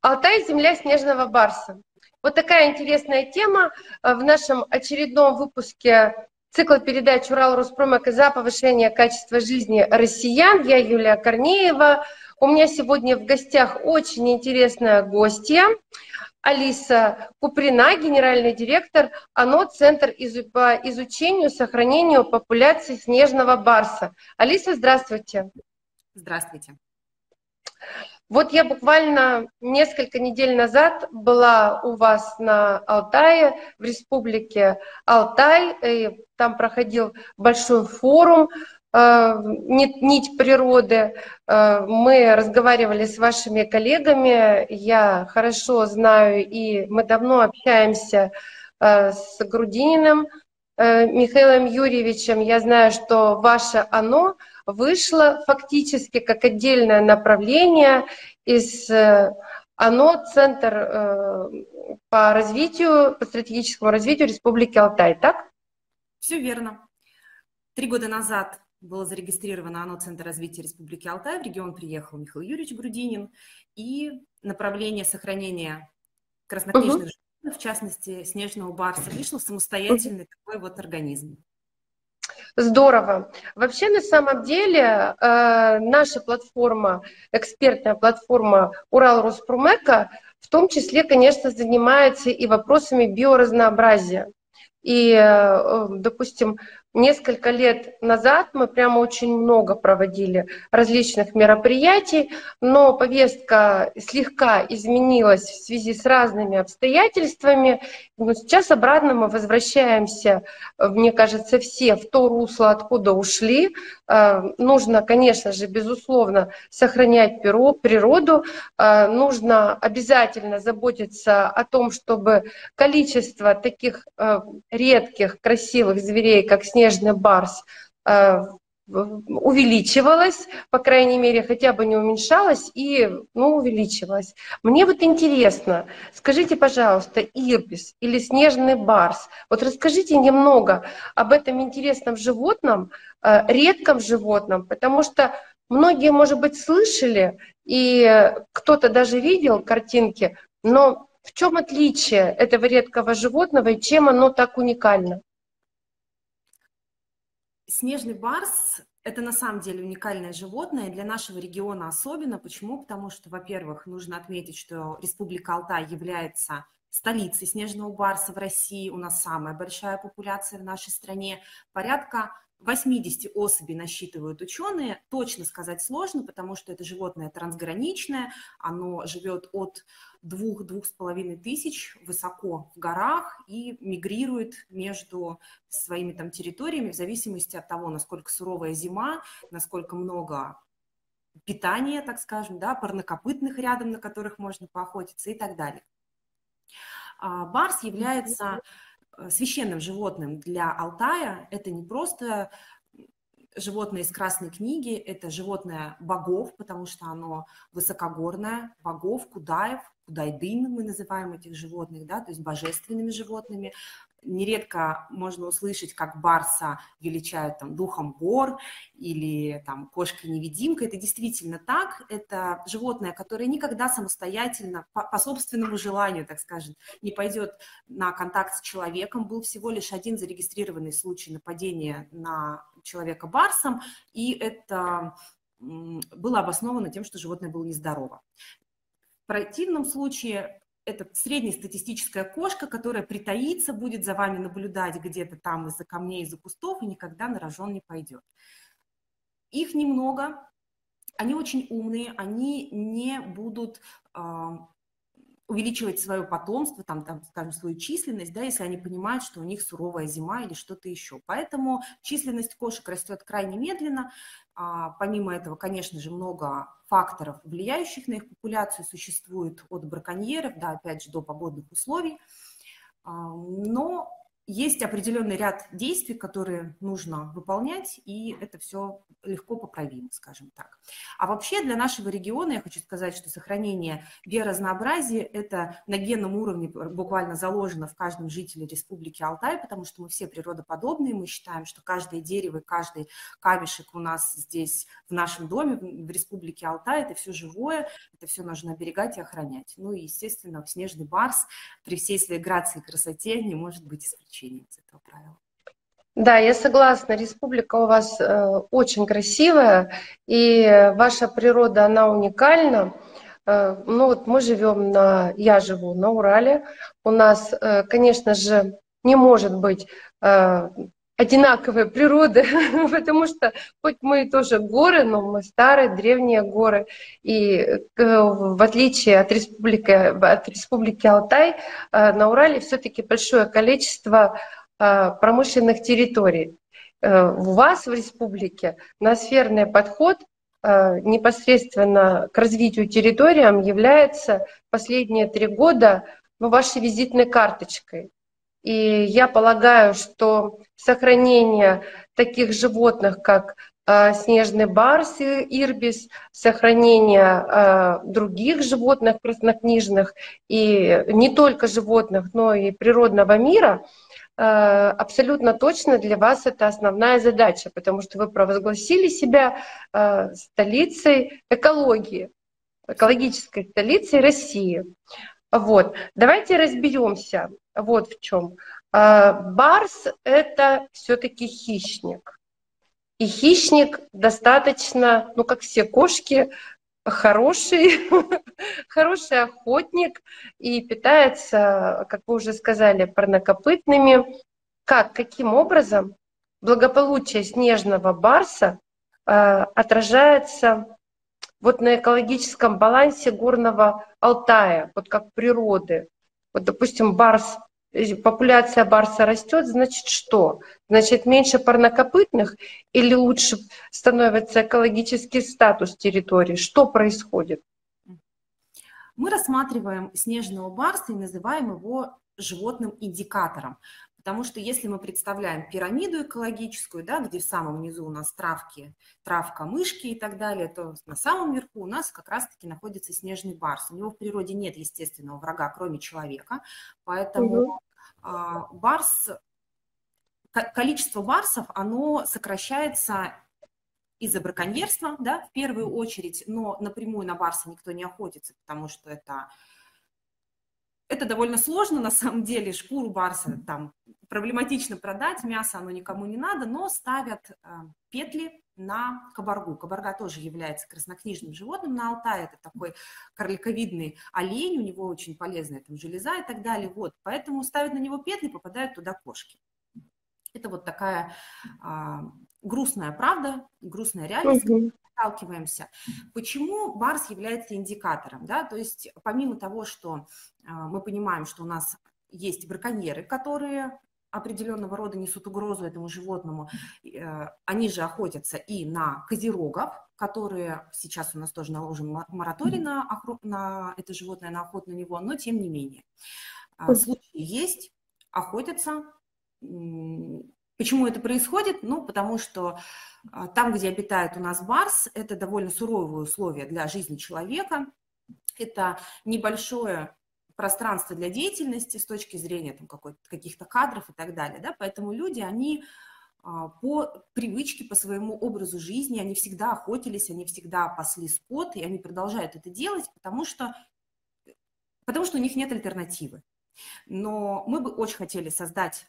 Алтай – земля снежного барса. Вот такая интересная тема э, в нашем очередном выпуске цикла передач «Урал Роспромека за повышение качества жизни россиян». Я Юлия Корнеева. У меня сегодня в гостях очень интересная гостья. Алиса Куприна, генеральный директор ОНО «Центр по изучению, сохранению популяции снежного барса». Алиса, здравствуйте. Здравствуйте. Вот я буквально несколько недель назад была у вас на Алтае, в республике Алтай, и там проходил большой форум э, «Нить природы». Э, мы разговаривали с вашими коллегами, я хорошо знаю, и мы давно общаемся э, с Грудининым Михаилом Юрьевичем. Я знаю, что ваше «Оно» вышло фактически как отдельное направление из э, оно центр э, по развитию, по стратегическому развитию Республики Алтай, так? Все верно. Три года назад было зарегистрировано ОНО Центр развития Республики Алтай. В регион приехал Михаил Юрьевич Грудинин. И направление сохранения краснокнижных угу. животных, в частности, снежного барса, вышло в самостоятельный угу. такой вот организм. Здорово. Вообще, на самом деле, э, наша платформа, экспертная платформа Урал Роспромека, в том числе, конечно, занимается и вопросами биоразнообразия. И, э, допустим, Несколько лет назад мы прямо очень много проводили различных мероприятий, но повестка слегка изменилась в связи с разными обстоятельствами. Но сейчас обратно мы возвращаемся, мне кажется, все в то русло, откуда ушли. Э, нужно, конечно же, безусловно, сохранять природу. Э, нужно обязательно заботиться о том, чтобы количество таких э, редких, красивых зверей, как снежный барс э, увеличивалась, по крайней мере, хотя бы не уменьшалась и ну, увеличивалась. Мне вот интересно, скажите, пожалуйста, ирбис или снежный барс, вот расскажите немного об этом интересном животном, э, редком животном, потому что многие, может быть, слышали, и кто-то даже видел картинки, но в чем отличие этого редкого животного и чем оно так уникально? Снежный барс – это на самом деле уникальное животное, для нашего региона особенно. Почему? Потому что, во-первых, нужно отметить, что Республика Алтай является столицей снежного барса в России. У нас самая большая популяция в нашей стране. Порядка 80 особей насчитывают ученые. Точно сказать сложно, потому что это животное трансграничное. Оно живет от двух-двух с половиной тысяч высоко в горах и мигрирует между своими там территориями в зависимости от того, насколько суровая зима, насколько много питания, так скажем, да, парнокопытных рядом, на которых можно поохотиться и так далее. А барс является священным животным для Алтая. Это не просто животное из Красной книги, это животное богов, потому что оно высокогорное, богов, кудаев, кудайдын мы называем этих животных, да, то есть божественными животными. Нередко можно услышать, как барса величают там духом гор или там кошкой-невидимка. Это действительно так. Это животное, которое никогда самостоятельно, по, по собственному желанию, так скажем, не пойдет на контакт с человеком. Был всего лишь один зарегистрированный случай нападения на человека барсом, и это было обосновано тем, что животное было нездорово. В противном случае это среднестатистическая кошка, которая притаится, будет за вами наблюдать где-то там из-за камней, из-за кустов и никогда на рожон не пойдет. Их немного, они очень умные, они не будут а, увеличивать свое потомство, там, там, скажем, свою численность, да, если они понимают, что у них суровая зима или что-то еще. Поэтому численность кошек растет крайне медленно. А, помимо этого, конечно же, много факторов, влияющих на их популяцию, существует от браконьеров, да, опять же, до погодных условий. А, но есть определенный ряд действий, которые нужно выполнять, и это все легко поправимо, скажем так. А вообще для нашего региона я хочу сказать, что сохранение биоразнообразия – это на генном уровне буквально заложено в каждом жителе Республики Алтай, потому что мы все природоподобные, мы считаем, что каждое дерево, каждый камешек у нас здесь, в нашем доме, в Республике Алтай – это все живое, это все нужно оберегать и охранять. Ну и, естественно, снежный барс при всей своей грации и красоте не может быть исключением исключение из этого правила. Да, я согласна. Республика у вас э, очень красивая, и ваша природа, она уникальна. Э, ну вот мы живем на, я живу на Урале. У нас, э, конечно же, не может быть одинаковой природы, потому что хоть мы тоже горы, но мы старые, древние горы. И э, в отличие от республики, от республики Алтай, э, на Урале все-таки большое количество э, промышленных территорий. У вас в республике ноосферный подход непосредственно к развитию территориям является последние три года ну, вашей визитной карточкой. И я полагаю, что сохранение таких животных, как э, снежный барс и ирбис, сохранение э, других животных краснокнижных, и не только животных, но и природного мира, э, абсолютно точно для вас это основная задача, потому что вы провозгласили себя столицей экологии, экологической столицей России. Вот. Давайте разберемся, вот в чем. А, барс – это все-таки хищник. И хищник достаточно, ну, как все кошки, хороший, хороший охотник и питается, как вы уже сказали, парнокопытными. Как, каким образом благополучие снежного барса э, отражается вот на экологическом балансе горного Алтая, вот как природы? Вот, допустим, барс, популяция барса растет, значит что? Значит, меньше парнокопытных или лучше становится экологический статус территории? Что происходит? Мы рассматриваем снежного барса и называем его животным индикатором. Потому что если мы представляем пирамиду экологическую, да, где в самом низу у нас травки, травка, мышки и так далее, то на самом верху у нас как раз-таки находится снежный барс. У него в природе нет естественного врага, кроме человека, поэтому угу. Барс, количество барсов, оно сокращается из-за браконьерства, да, в первую очередь, но напрямую на барса никто не охотится, потому что это это довольно сложно, на самом деле, шкуру барса там проблематично продать, мясо оно никому не надо, но ставят э, петли на кабаргу. Кабарга тоже является краснокнижным животным на Алтае, это такой карликовидный олень, у него очень полезная там железа и так далее, вот, поэтому ставят на него петли, попадают туда кошки. Это вот такая а, грустная правда, грустная реальность, угу. Сталкиваемся. Почему Барс является индикатором? Да? То есть помимо того, что а, мы понимаем, что у нас есть браконьеры, которые определенного рода несут угрозу этому животному, э, они же охотятся и на козерогов, которые сейчас у нас тоже наложен мораторий на, на это животное, на охоту на него, но тем не менее. А, случаи есть, охотятся, Почему это происходит? Ну, потому что а, там, где обитает у нас барс, это довольно суровые условия для жизни человека. Это небольшое пространство для деятельности с точки зрения там, каких-то кадров и так далее. Да? Поэтому люди, они а, по привычке, по своему образу жизни, они всегда охотились, они всегда пасли скот, и они продолжают это делать, потому что, потому что у них нет альтернативы. Но мы бы очень хотели создать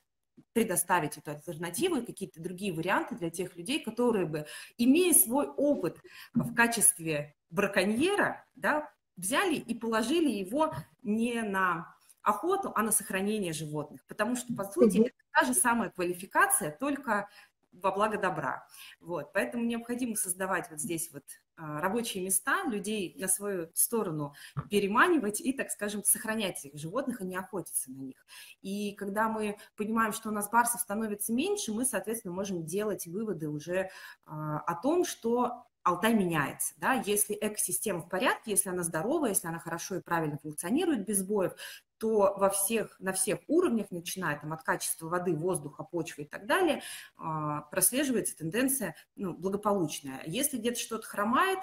предоставить эту альтернативу и какие-то другие варианты для тех людей, которые бы, имея свой опыт в качестве браконьера, да, взяли и положили его не на охоту, а на сохранение животных. Потому что, по сути, это та же самая квалификация, только во благо добра. Вот, поэтому необходимо создавать вот здесь вот а, рабочие места, людей на свою сторону переманивать и, так скажем, сохранять этих животных, а не охотиться на них. И когда мы понимаем, что у нас барсов становится меньше, мы, соответственно, можем делать выводы уже а, о том, что Алтай меняется. Да? Если экосистема в порядке, если она здоровая, если она хорошо и правильно функционирует без сбоев, то во всех, на всех уровнях, начиная там, от качества воды, воздуха, почвы и так далее, а, прослеживается тенденция ну, благополучная. Если где-то что-то хромает,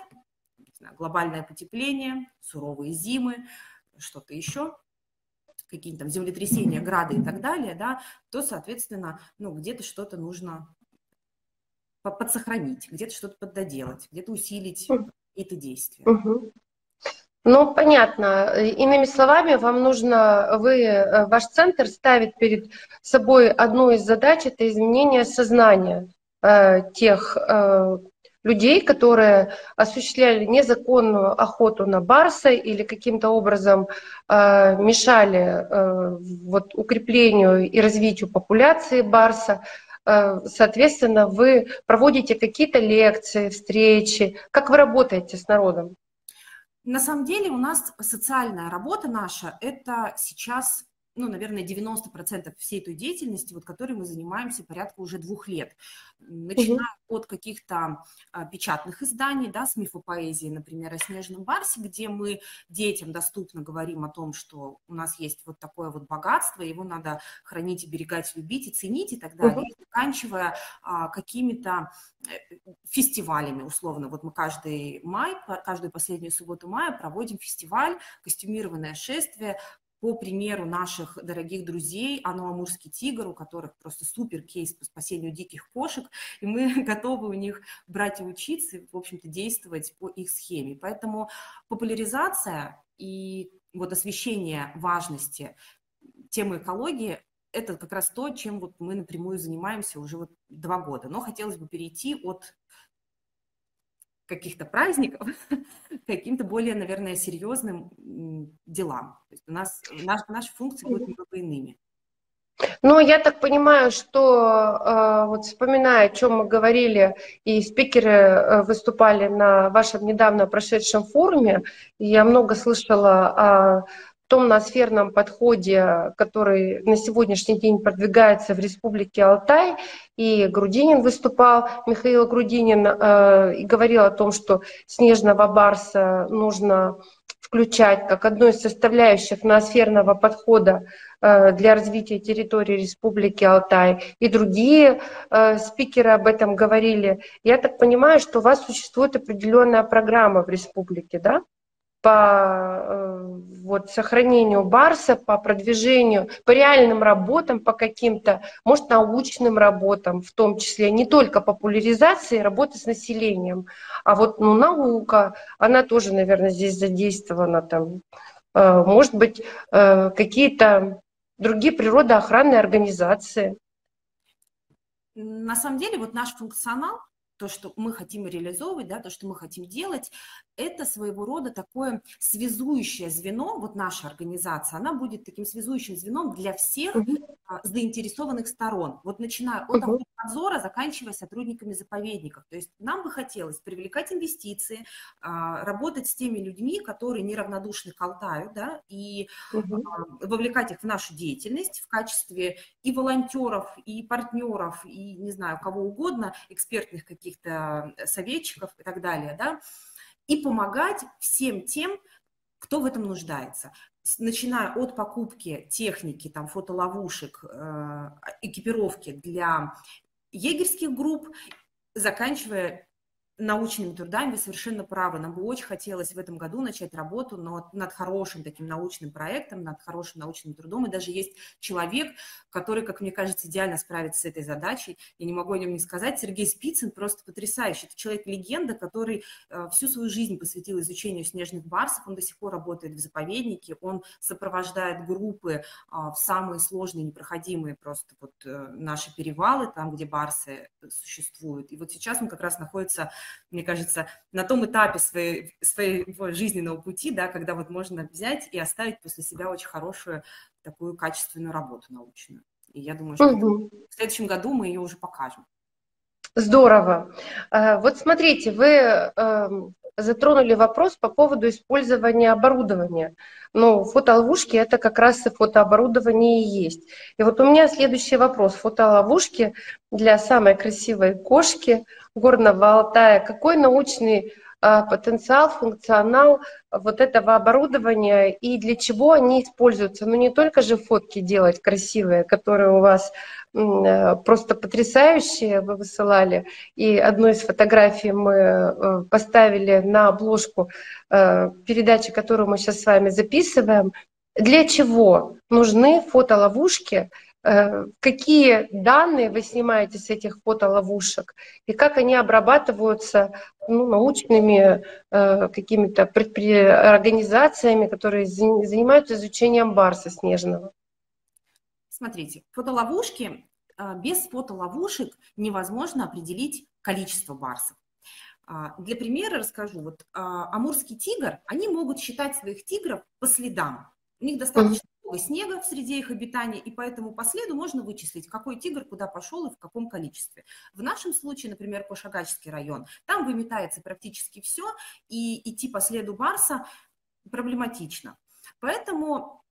знаю, глобальное потепление, суровые зимы, что-то еще, какие-то там землетрясения, грады и так далее, да, то, соответственно, ну, где-то что-то нужно подсохранить, где-то что-то поддоделать, где-то усилить какие-то действия. Угу. Ну, понятно. Иными словами, вам нужно, вы, э, ваш центр ставит перед собой одну из задач, это изменение сознания э, тех э, людей, которые осуществляли незаконную охоту на барса или каким-то образом э, мешали э, вот, укреплению и развитию популяции барса. Э, соответственно, вы проводите какие-то лекции, встречи. Как вы работаете с народом? На самом деле у нас социальная работа наша – это сейчас ну, наверное, 90% всей той деятельности, вот, которой мы занимаемся порядка уже двух лет. Начиная угу. от каких-то а, печатных изданий, да, с мифопоэзией, например, о «Снежном барсе», где мы детям доступно говорим о том, что у нас есть вот такое вот богатство, его надо хранить, оберегать, любить и ценить и так далее, угу. заканчивая а, какими-то э, фестивалями, условно. Вот мы каждый май, каждую последнюю субботу мая проводим фестиваль, костюмированное шествие по примеру наших дорогих друзей, Ануамурский тигр, у которых просто супер кейс по спасению диких кошек, и мы готовы у них брать и учиться, и, в общем-то, действовать по их схеме. Поэтому популяризация и вот освещение важности темы экологии это как раз то, чем вот мы напрямую занимаемся уже вот два года. Но хотелось бы перейти от каких-то праздников каким-то более, наверное, серьезным делам. То есть у нас наш, наши функции будут немного иными. Ну, я так понимаю, что э, вот вспоминая, о чем мы говорили, и спикеры э, выступали на вашем недавно прошедшем форуме, я много слышала о том ноосферном подходе, который на сегодняшний день продвигается в Республике Алтай. И Грудинин выступал, Михаил Грудинин, э, и говорил о том, что снежного барса нужно включать как одну из составляющих ноосферного подхода э, для развития территории Республики Алтай. И другие э, спикеры об этом говорили. Я так понимаю, что у вас существует определенная программа в республике, да? По э, вот, сохранению Барса, по продвижению, по реальным работам, по каким-то, может, научным работам, в том числе, не только популяризации работы с населением, а вот ну, наука, она тоже, наверное, здесь задействована. Там, э, может быть, э, какие-то другие природоохранные организации. На самом деле, вот наш функционал то, что мы хотим реализовывать, да, то, что мы хотим делать, это своего рода такое связующее звено, вот наша организация, она будет таким связующим звеном для всех uh-huh. заинтересованных сторон, вот начиная от uh-huh. надзора, заканчивая сотрудниками заповедников. То есть нам бы хотелось привлекать инвестиции, а, работать с теми людьми, которые неравнодушны к Алтаю, да, и uh-huh. вовлекать их в нашу деятельность в качестве и волонтеров, и партнеров, и, не знаю, кого угодно, экспертных каких каких-то э, советчиков и так далее, да, и помогать всем тем, кто в этом нуждается. Начиная от покупки техники, там, фотоловушек, э, экипировки для егерских групп, заканчивая научными трудами, вы совершенно правы. Нам бы очень хотелось в этом году начать работу над, над хорошим таким научным проектом, над хорошим научным трудом. И даже есть человек, который, как мне кажется, идеально справится с этой задачей. Я не могу о нем не сказать. Сергей Спицын просто потрясающий. Это человек-легенда, который э, всю свою жизнь посвятил изучению снежных барсов. Он до сих пор работает в заповеднике. Он сопровождает группы э, в самые сложные, непроходимые просто вот э, наши перевалы, там, где барсы существуют. И вот сейчас он как раз находится мне кажется, на том этапе своей, своего жизненного пути, да, когда вот можно взять и оставить после себя очень хорошую такую качественную работу научную. И я думаю, что угу. в следующем году мы ее уже покажем. Здорово. Э, вот смотрите, вы эм, затронули вопрос по поводу использования оборудования. Ну, фотоловушки – это как раз и фотооборудование и есть. И вот у меня следующий вопрос. Фотоловушки для самой красивой кошки горного Алтая. Какой научный потенциал, функционал вот этого оборудования и для чего они используются. Ну не только же фотки делать красивые, которые у вас э, просто потрясающие вы высылали. И одну из фотографий мы э, поставили на обложку передачи, которую мы сейчас с вами записываем. Для чего нужны фотоловушки Э, какие данные вы снимаете с этих фотоловушек и как они обрабатываются ну, научными э, какими-то организациями, которые занимаются изучением барса снежного. Смотрите, фотоловушки, э, без фотоловушек невозможно определить количество барсов. А, для примера расскажу. Вот а, амурский тигр, они могут считать своих тигров по следам. У них достаточно много снега в среде их обитания, и поэтому по следу можно вычислить, какой тигр куда пошел и в каком количестве. В нашем случае, например, Кошагачский район, там выметается практически все, и идти по следу Барса проблематично. Поэтому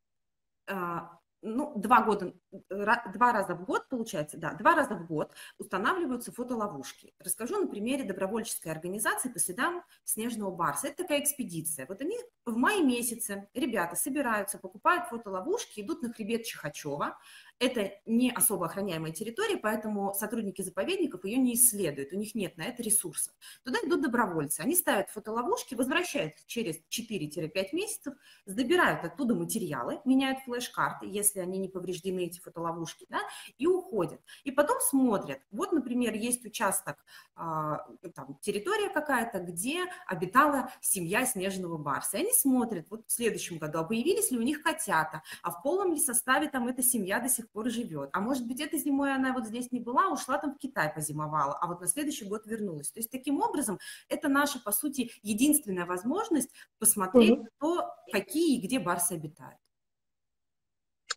а, ну, два года, два раза в год, получается, да, два раза в год устанавливаются фотоловушки. Расскажу на примере добровольческой организации по следам снежного барса. Это такая экспедиция. Вот они в мае месяце, ребята собираются, покупают фотоловушки, идут на хребет Чихачева, это не особо охраняемая территория, поэтому сотрудники заповедников ее не исследуют, у них нет на это ресурсов. Туда идут добровольцы, они ставят фотоловушки, возвращают через 4-5 месяцев, забирают оттуда материалы, меняют флеш-карты, если они не повреждены, эти фотоловушки, да, и уходят. И потом смотрят, вот, например, есть участок, а, там, территория какая-то, где обитала семья снежного барса, и они смотрят, вот в следующем году, а появились ли у них котята, а в полном ли составе там эта семья до сих пор живет. А может быть, этой зимой она вот здесь не была, ушла там в Китай позимовала, а вот на следующий год вернулась. То есть таким образом это наша, по сути, единственная возможность посмотреть, угу. кто, какие и где барсы обитают.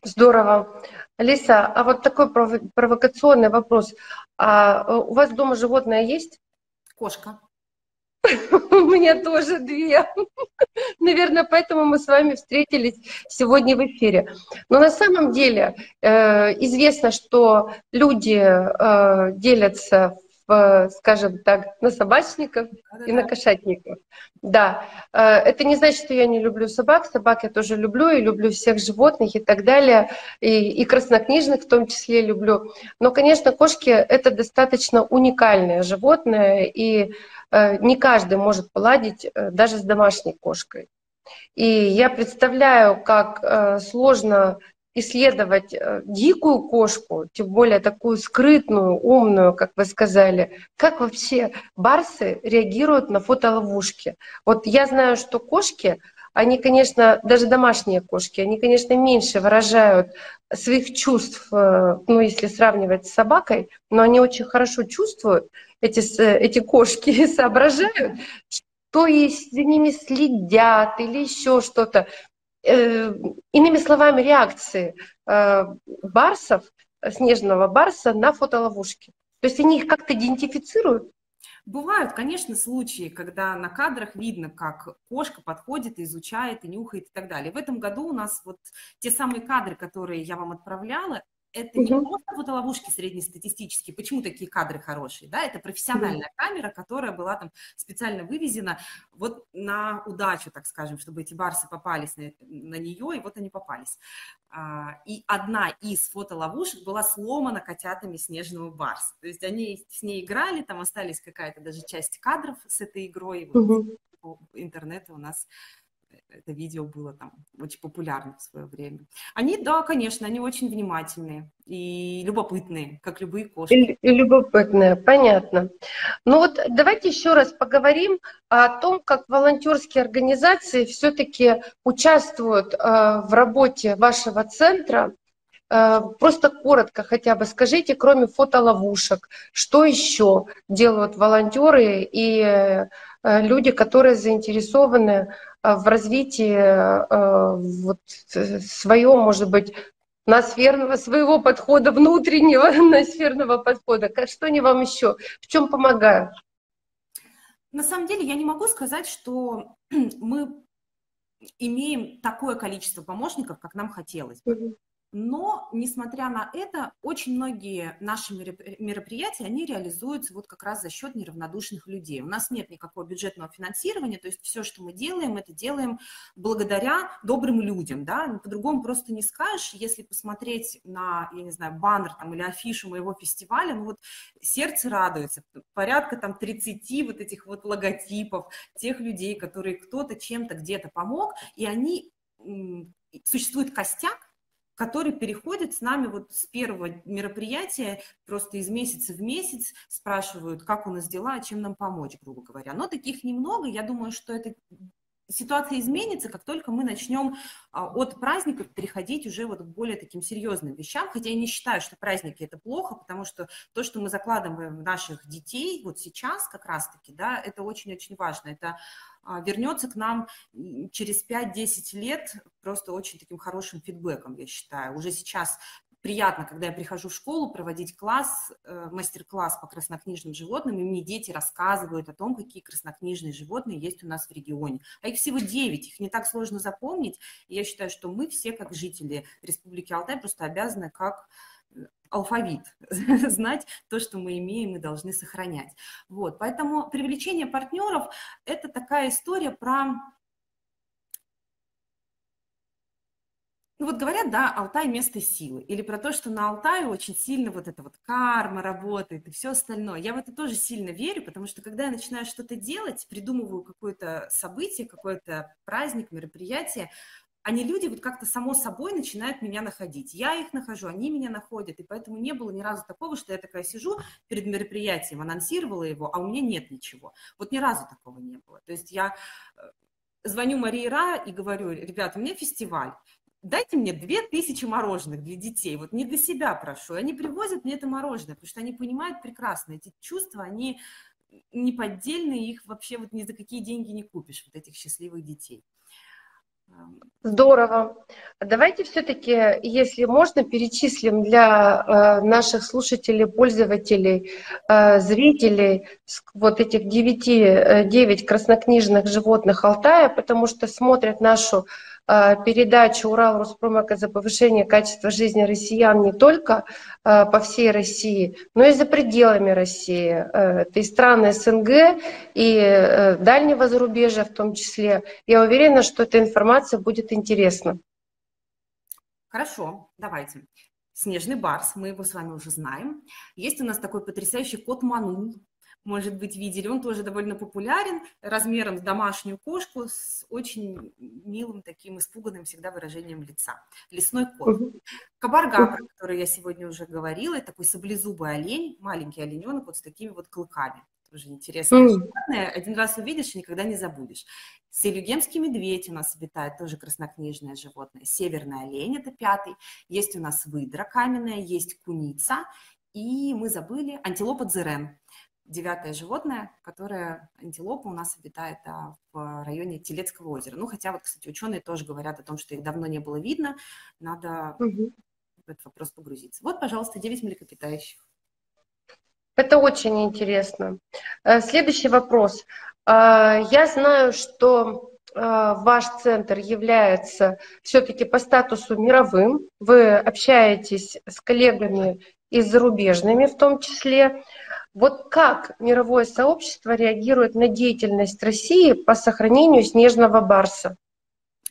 Здорово. Алиса, а вот такой провокационный вопрос. А э, у вас дома животное есть? Кошка. У меня тоже две. Наверное, поэтому мы с вами встретились сегодня в эфире. Но на самом деле э, известно, что люди э, делятся скажем так, на собачников и на кошатников. Да, э, это не значит, что я не люблю собак. Собак я тоже люблю и люблю всех животных и так далее. И, и краснокнижных в том числе люблю. Но, конечно, кошки — это достаточно уникальное животное, и Э, не каждый может поладить э, даже с домашней кошкой. И я представляю, как сложно исследовать дикую кошку, тем более такую скрытную, умную, как вы сказали, как вообще барсы реагируют на фотоловушки. Вот я знаю, что кошки, они, конечно, даже домашние кошки, они, конечно, меньше выражают своих чувств, ну, если сравнивать с собакой, но они очень хорошо чувствуют, эти, эти кошки соображают, что и за ними следят или еще что-то. Э, иными словами, реакции э, барсов, снежного барса на фотоловушки. То есть они их как-то идентифицируют? Бывают, конечно, случаи, когда на кадрах видно, как кошка подходит, изучает, и нюхает и так далее. В этом году у нас вот те самые кадры, которые я вам отправляла, это не просто фотоловушки среднестатистические, почему такие кадры хорошие, да, это профессиональная камера, которая была там специально вывезена вот на удачу, так скажем, чтобы эти барсы попались на, на нее, и вот они попались. А, и одна из фотоловушек была сломана котятами снежного барса, то есть они с ней играли, там остались какая-то даже часть кадров с этой игрой, вот, угу. по интернету у нас это видео было там очень популярно в свое время. Они, да, конечно, они очень внимательные и любопытные, как любые кошки. И, любопытные, понятно. Ну вот давайте еще раз поговорим о том, как волонтерские организации все-таки участвуют э, в работе вашего центра. Э, просто коротко хотя бы скажите, кроме фотоловушек, что еще делают волонтеры и э, люди, которые заинтересованы в развитии э, вот, своего, может быть, ноосферного, своего подхода, внутреннего ноосферного подхода. Что они вам еще? В чем помогают? На самом деле я не могу сказать, что мы имеем такое количество помощников, как нам хотелось бы. Но, несмотря на это, очень многие наши мероприятия, они реализуются вот как раз за счет неравнодушных людей. У нас нет никакого бюджетного финансирования, то есть все, что мы делаем, это делаем благодаря добрым людям, да, по-другому просто не скажешь. Если посмотреть на, я не знаю, баннер там или афишу моего фестиваля, ну вот сердце радуется, порядка там 30 вот этих вот логотипов, тех людей, которые кто-то чем-то где-то помог, и они, существует костяк, который переходит с нами вот с первого мероприятия, просто из месяца в месяц спрашивают, как у нас дела, чем нам помочь, грубо говоря. Но таких немного, я думаю, что это ситуация изменится, как только мы начнем а, от праздников переходить уже вот к более таким серьезным вещам, хотя я не считаю, что праздники это плохо, потому что то, что мы закладываем в наших детей вот сейчас как раз-таки, да, это очень-очень важно, это а, вернется к нам через 5-10 лет просто очень таким хорошим фидбэком, я считаю. Уже сейчас приятно, когда я прихожу в школу проводить класс, э, мастер-класс по краснокнижным животным, и мне дети рассказывают о том, какие краснокнижные животные есть у нас в регионе. А их всего 9, их не так сложно запомнить. И я считаю, что мы все, как жители Республики Алтай, просто обязаны как алфавит, знать то, что мы имеем и должны сохранять. Вот, поэтому привлечение партнеров – это такая история про Ну вот говорят, да, Алтай – место силы. Или про то, что на Алтае очень сильно вот эта вот карма работает и все остальное. Я в это тоже сильно верю, потому что когда я начинаю что-то делать, придумываю какое-то событие, какой-то праздник, мероприятие, они люди вот как-то само собой начинают меня находить. Я их нахожу, они меня находят, и поэтому не было ни разу такого, что я такая сижу перед мероприятием, анонсировала его, а у меня нет ничего. Вот ни разу такого не было. То есть я э, звоню Марии Ра и говорю, ребята, у меня фестиваль, дайте мне две тысячи мороженых для детей, вот не для себя прошу. И они привозят мне это мороженое, потому что они понимают прекрасно, эти чувства, они неподдельные, их вообще вот ни за какие деньги не купишь, вот этих счастливых детей. Здорово. Давайте все-таки, если можно, перечислим для э, наших слушателей, пользователей, э, зрителей вот этих девяти, э, девять краснокнижных животных Алтая, потому что смотрят нашу Э, передачу «Урал Роспромека» за повышение качества жизни россиян не только э, по всей России, но и за пределами России. Э, это и страны СНГ, и дальнего зарубежья в том числе. Я уверена, что эта информация будет интересна. Хорошо, давайте. Снежный барс, мы его с вами уже знаем. Есть у нас такой потрясающий кот Манул, может быть, видели. Он тоже довольно популярен, размером с домашнюю кошку, с очень милым таким испуганным всегда выражением лица. Лесной кот. Кабарга, про который я сегодня уже говорила, такой саблезубый олень, маленький олененок вот с такими вот клыками. Тоже интересное животное. Один раз увидишь и никогда не забудешь. Селюгемский медведь у нас обитает, тоже краснокнижное животное. Северный олень – это пятый. Есть у нас выдра каменная, есть куница. И мы забыли антилопа дзерен девятое животное, которое антилопа у нас обитает да, в районе Телецкого озера. Ну, хотя вот, кстати, ученые тоже говорят о том, что их давно не было видно, надо угу. в этот вопрос погрузиться. Вот, пожалуйста, 9 млекопитающих. Это очень интересно. Э, следующий вопрос. Э, я знаю, что э, ваш центр является все-таки по статусу мировым. Вы общаетесь с коллегами и зарубежными в том числе. Вот как мировое сообщество реагирует на деятельность России по сохранению снежного барса?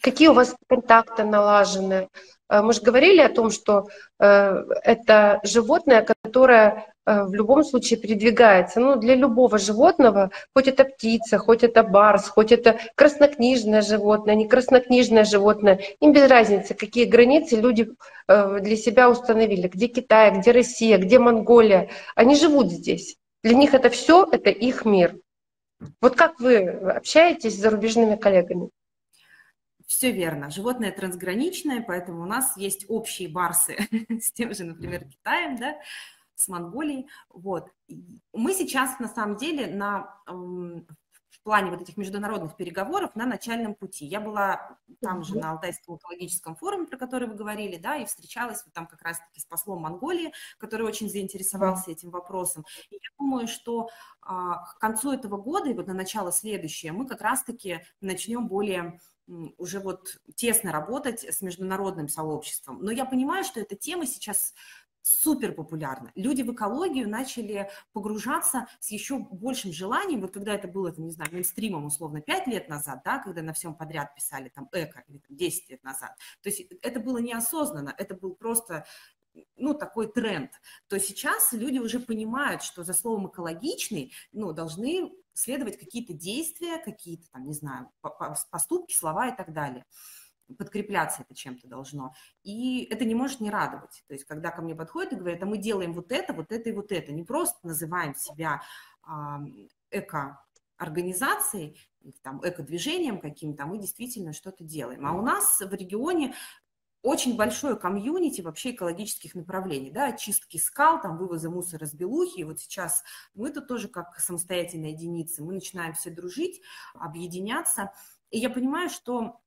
Какие у вас контакты налажены? Э, мы же говорили о том, что э, это животное, которое в любом случае передвигается. Ну, для любого животного, хоть это птица, хоть это барс, хоть это краснокнижное животное, не краснокнижное животное, им без разницы, какие границы люди для себя установили, где Китай, где Россия, где Монголия. Они живут здесь. Для них это все, это их мир. Вот как вы общаетесь с зарубежными коллегами? Все верно. Животное трансграничное, поэтому у нас есть общие барсы с тем же, например, Китаем, да, с Монголией. Вот. Мы сейчас, на самом деле, на плане вот этих международных переговоров на начальном пути. Я была там же на Алтайском экологическом форуме, про который вы говорили, да, и встречалась вот там как раз-таки с послом Монголии, который очень заинтересовался этим вопросом. И я думаю, что а, к концу этого года и вот на начало следующего мы как раз-таки начнем более уже вот тесно работать с международным сообществом. Но я понимаю, что эта тема сейчас супер популярна. Люди в экологию начали погружаться с еще большим желанием, вот когда это было, там, не знаю, мейнстримом условно 5 лет назад, да, когда на всем подряд писали там эко, или там, 10 лет назад. То есть это было неосознанно, это был просто ну, такой тренд, то сейчас люди уже понимают, что за словом экологичный, ну, должны следовать какие-то действия, какие-то там, не знаю, поступки, слова и так далее подкрепляться это чем-то должно. И это не может не радовать. То есть, когда ко мне подходят и говорят, а мы делаем вот это, вот это и вот это, не просто называем себя а, эко-организацией, там, эко-движением каким-то, а мы действительно что-то делаем. А у нас в регионе очень большое комьюнити вообще экологических направлений, да, очистки скал, там, вывоза мусора с белухи, и вот сейчас мы тут тоже как самостоятельная единица, мы начинаем все дружить, объединяться, и я понимаю, что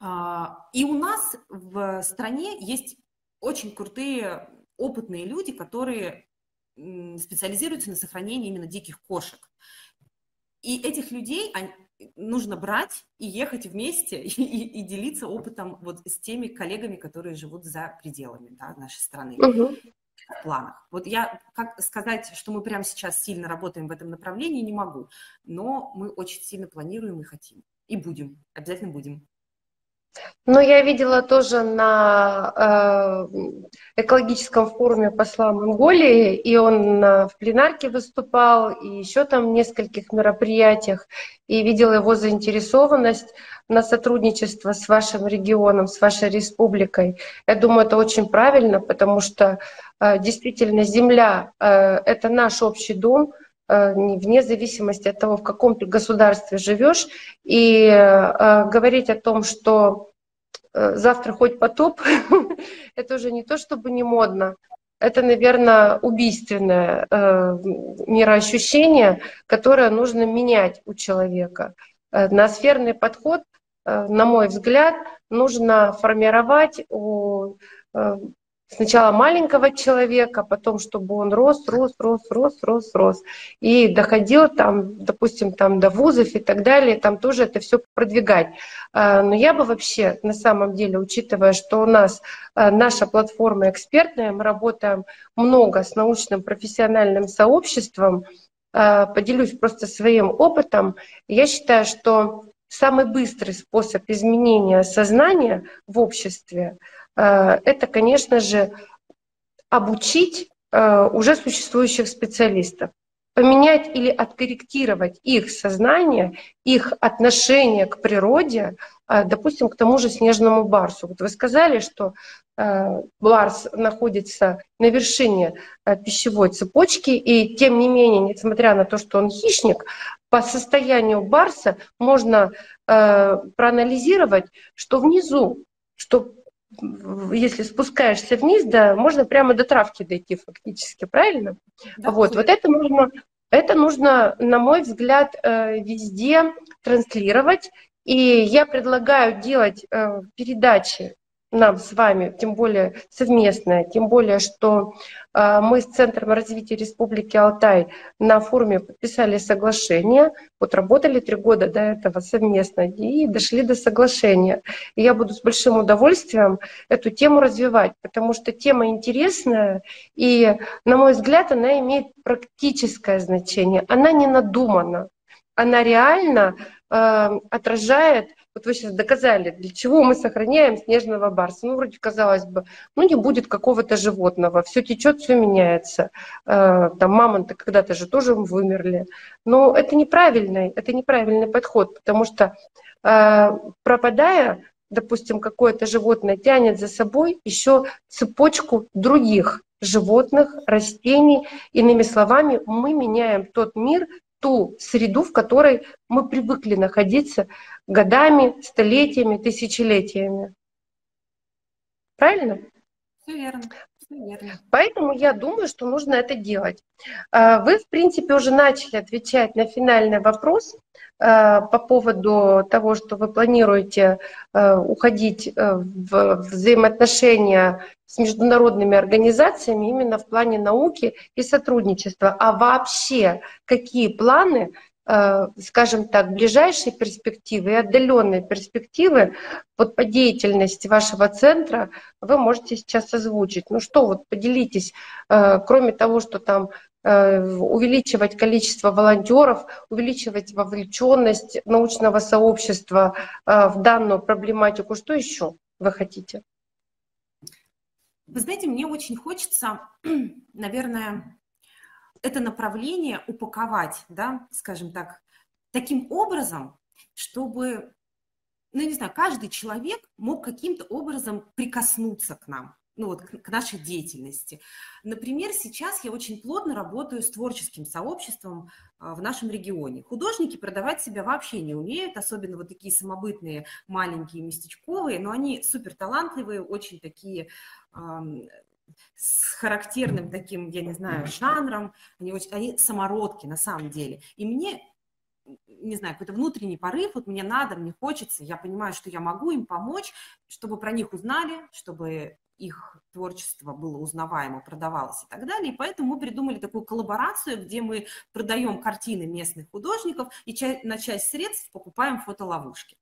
и у нас в стране есть очень крутые, опытные люди, которые специализируются на сохранении именно диких кошек. И этих людей нужно брать и ехать вместе и, и, и делиться опытом вот с теми коллегами, которые живут за пределами да, нашей страны. Угу. В планах. Вот я как сказать, что мы прямо сейчас сильно работаем в этом направлении, не могу, но мы очень сильно планируем и хотим. И будем, обязательно будем. Ну, я видела тоже на э, экологическом форуме посла Монголии, и он на, в пленарке выступал, и еще там в нескольких мероприятиях, и видела его заинтересованность на сотрудничество с вашим регионом, с вашей республикой. Я думаю, это очень правильно, потому что э, действительно земля э, — это наш общий дом, э, вне зависимости от того, в каком ты государстве живешь, и э, говорить о том, что Э, завтра хоть потоп, это уже не то чтобы не модно, это, наверное, убийственное э, мироощущение, которое нужно менять у человека. Э, ноосферный подход, э, на мой взгляд, нужно формировать у э, сначала маленького человека, потом, чтобы он рос, рос, рос, рос, рос, рос, и доходил там, допустим, там до вузов и так далее, там тоже это все продвигать. А, но я бы вообще, на самом деле, учитывая, что у нас а, наша платформа экспертная, мы работаем много с научным профессиональным сообществом, а, поделюсь просто своим опытом, я считаю, что самый быстрый способ изменения сознания в обществе – это, конечно же, обучить э, уже существующих специалистов, поменять или откорректировать их сознание, их отношение к природе, э, допустим, к тому же снежному барсу. Вот вы сказали, что барс находится на вершине пищевой цепочки, и тем не менее, несмотря на то, что он хищник, по состоянию барса можно проанализировать, что внизу, что если спускаешься вниз, да, можно прямо до травки дойти фактически, правильно? Да, вот, вот это нужно, это нужно, на мой взгляд, э, везде транслировать. И я предлагаю делать э, передачи нам с вами, тем более совместное, тем более, что э, мы с Центром развития Республики Алтай на форуме подписали соглашение, вот работали три года до этого совместно и дошли до соглашения. И я буду с большим удовольствием эту тему развивать, потому что тема интересная, и, на мой взгляд, она имеет практическое значение, она не надумана, она реально э, отражает вот вы сейчас доказали, для чего мы сохраняем снежного барса. Ну, вроде казалось бы, ну не будет какого-то животного, все течет, все меняется. Э, там мамонты когда-то же тоже вымерли. Но это неправильный, это неправильный подход, потому что э, пропадая, допустим, какое-то животное тянет за собой еще цепочку других животных, растений. Иными словами, мы меняем тот мир, ту среду, в которой мы привыкли находиться годами, столетиями, тысячелетиями. Правильно? Все верно. Поэтому я думаю, что нужно это делать. А, вы, в принципе, уже начали отвечать на финальный вопрос а, по поводу того, что вы планируете а, уходить в взаимоотношения с международными организациями именно в плане науки и сотрудничества. А вообще какие планы скажем так, ближайшие перспективы и отдаленные перспективы вот по деятельности вашего центра вы можете сейчас озвучить. Ну что, вот поделитесь, э, кроме того, что там э, увеличивать количество волонтеров, увеличивать вовлеченность научного сообщества в данную проблематику, что еще вы хотите? Вы знаете, мне очень хочется, наверное, это направление упаковать, да, скажем так, таким образом, чтобы, ну, не знаю, каждый человек мог каким-то образом прикоснуться к нам, ну вот к нашей деятельности. Например, сейчас я очень плотно работаю с творческим сообществом а, в нашем регионе. Художники продавать себя вообще не умеют, особенно вот такие самобытные, маленькие, местечковые, но они супер талантливые, очень такие с характерным таким, я не знаю, жанром, они, очень, они самородки на самом деле. И мне, не знаю, какой-то внутренний порыв, вот мне надо, мне хочется, я понимаю, что я могу им помочь, чтобы про них узнали, чтобы их творчество было узнаваемо, продавалось и так далее. И поэтому мы придумали такую коллаборацию, где мы продаем картины местных художников и на часть средств покупаем фотоловушки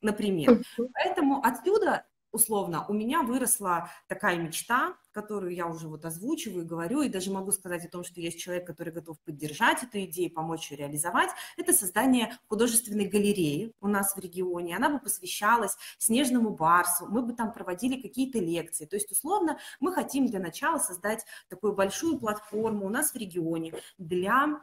например. Поэтому отсюда условно, у меня выросла такая мечта, которую я уже вот озвучиваю говорю, и даже могу сказать о том, что есть человек, который готов поддержать эту идею, помочь ее реализовать, это создание художественной галереи у нас в регионе. Она бы посвящалась снежному барсу, мы бы там проводили какие-то лекции. То есть, условно, мы хотим для начала создать такую большую платформу у нас в регионе для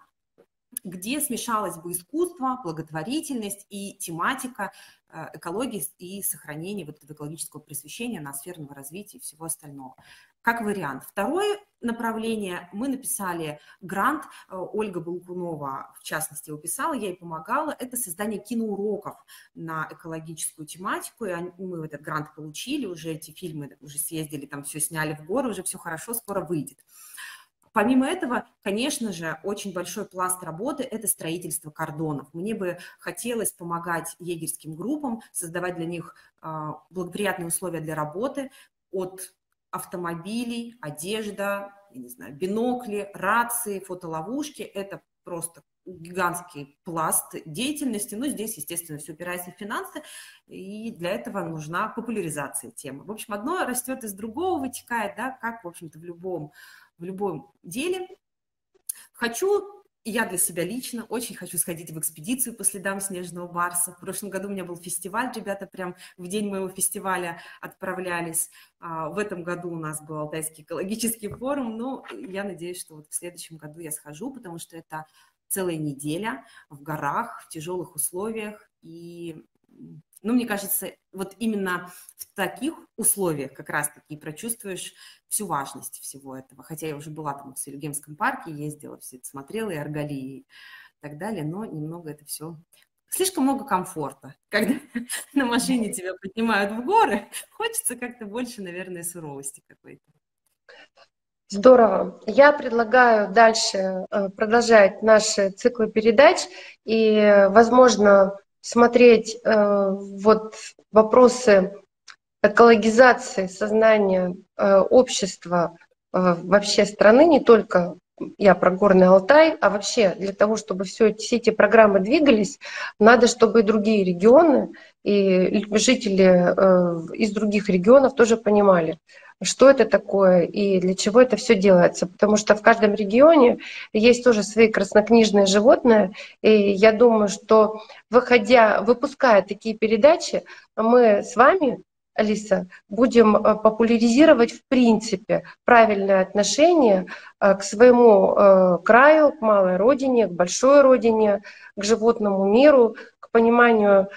где смешалось бы искусство, благотворительность и тематика Э, экологии и сохранения вот этого экологического просвещения, ноосферного развития и всего остального. Как вариант. Второе направление, мы написали грант, э, Ольга Балкунова, в частности, его писала, я ей помогала, это создание киноуроков на экологическую тематику, и мы этот грант получили, уже эти фильмы уже съездили, там все сняли в горы, уже все хорошо, скоро выйдет. Помимо этого, конечно же, очень большой пласт работы – это строительство кордонов. Мне бы хотелось помогать егерским группам, создавать для них а, благоприятные условия для работы от автомобилей, одежда, я не знаю, бинокли, рации, фотоловушки. Это просто гигантский пласт деятельности. Ну, здесь, естественно, все упирается в финансы, и для этого нужна популяризация темы. В общем, одно растет из другого, вытекает, да, как, в общем-то, в любом в любом деле. Хочу, я для себя лично очень хочу сходить в экспедицию по следам снежного барса. В прошлом году у меня был фестиваль, ребята прям в день моего фестиваля отправлялись. А, в этом году у нас был Алтайский экологический форум, но я надеюсь, что вот в следующем году я схожу, потому что это целая неделя в горах, в тяжелых условиях, и ну, мне кажется, вот именно в таких условиях как раз-таки прочувствуешь всю важность всего этого. Хотя я уже была там в Силюгемском парке, ездила, все это смотрела, и Аргалии и так далее, но немного это все слишком много комфорта. Когда на машине тебя поднимают в горы, хочется как-то больше, наверное, суровости какой-то. Здорово. Я предлагаю дальше э, продолжать наши циклы передач и, возможно, смотреть э, вот вопросы экологизации сознания э, общества э, вообще страны, не только я про Горный Алтай, а вообще для того, чтобы все, все эти программы двигались, надо, чтобы и другие регионы, и жители э, из других регионов тоже понимали, что это такое и для чего это все делается. Потому что в каждом регионе есть тоже свои краснокнижные животные. И я думаю, что выходя, выпуская такие передачи, мы с вами Алиса, будем э, популяризировать в принципе правильное отношение э, к своему э, краю, к малой родине, к большой родине, к животному миру, к пониманию,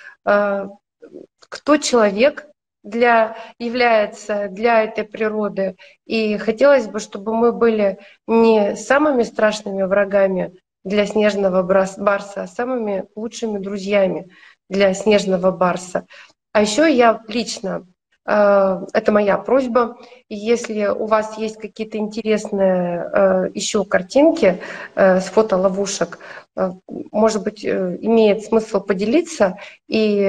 кто человек, для, является для этой природы. И хотелось бы, чтобы мы были не самыми страшными врагами для снежного барса, а самыми лучшими друзьями для снежного барса. А еще я лично Э, это моя просьба. Если у вас есть какие-то интересные э, еще картинки э, с фотоловушек, может быть, имеет смысл поделиться и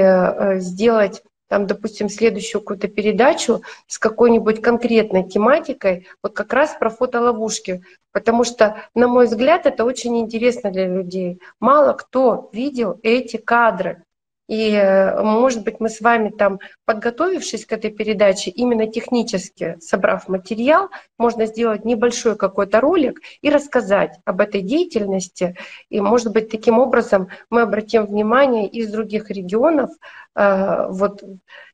сделать там, допустим, следующую какую-то передачу с какой-нибудь конкретной тематикой, вот как раз про фотоловушки, потому что, на мой взгляд, это очень интересно для людей. Мало кто видел эти кадры. И, э, может быть, мы с вами там, подготовившись к этой передаче, именно технически собрав материал, можно сделать небольшой какой-то ролик и рассказать об этой деятельности. И, может быть, таким образом мы обратим внимание из других регионов э, вот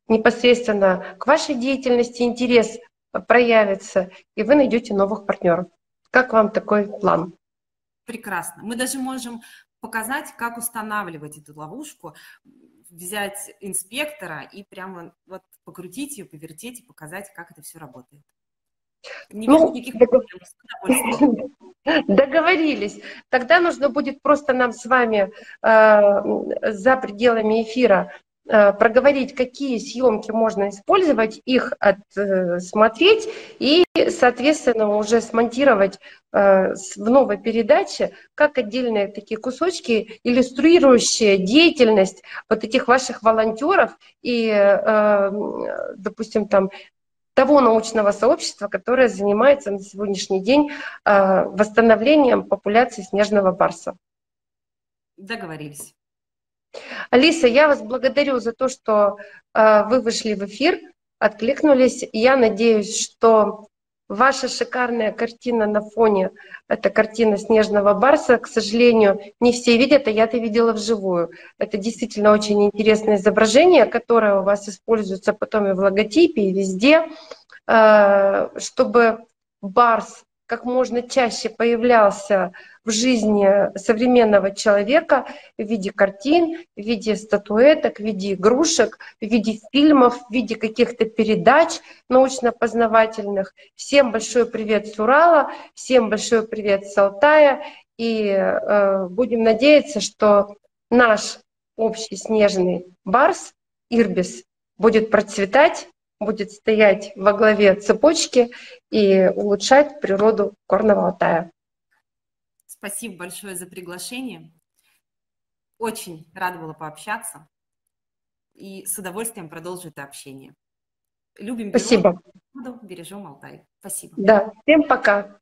непосредственно к вашей деятельности интерес проявится, и вы найдете новых партнеров. Как вам такой план? Прекрасно. Мы даже можем показать, как устанавливать эту ловушку, взять инспектора и прямо вот покрутить ее, повертеть и показать, как это все работает. Не ну, никаких проблем. Договорились. Тогда нужно будет просто нам с вами э, за пределами эфира проговорить, какие съемки можно использовать, их отсмотреть и, соответственно, уже смонтировать э, в новой передаче как отдельные такие кусочки, иллюстрирующие деятельность вот этих ваших волонтеров и, э, допустим, там того научного сообщества, которое занимается на сегодняшний день восстановлением популяции снежного барса. Договорились. Алиса, я вас благодарю за то, что э, вы вышли в эфир, откликнулись. Я надеюсь, что ваша шикарная картина на фоне, это картина снежного барса, к сожалению, не все видят, а я-то видела вживую. Это действительно очень интересное изображение, которое у вас используется потом и в логотипе, и везде, э, чтобы барс как можно чаще появлялся в жизни современного человека в виде картин, в виде статуэток, в виде игрушек, в виде фильмов, в виде каких-то передач научно-познавательных. Всем большой привет с Урала, всем большой привет с Алтая. И э, будем надеяться, что наш общий снежный барс, Ирбис, будет процветать, будет стоять во главе цепочки и улучшать природу Горного Алтая. Спасибо большое за приглашение. Очень рада была пообщаться и с удовольствием продолжу это общение. Любим Спасибо. Природу, бережем Алтай. Спасибо. Да, всем пока.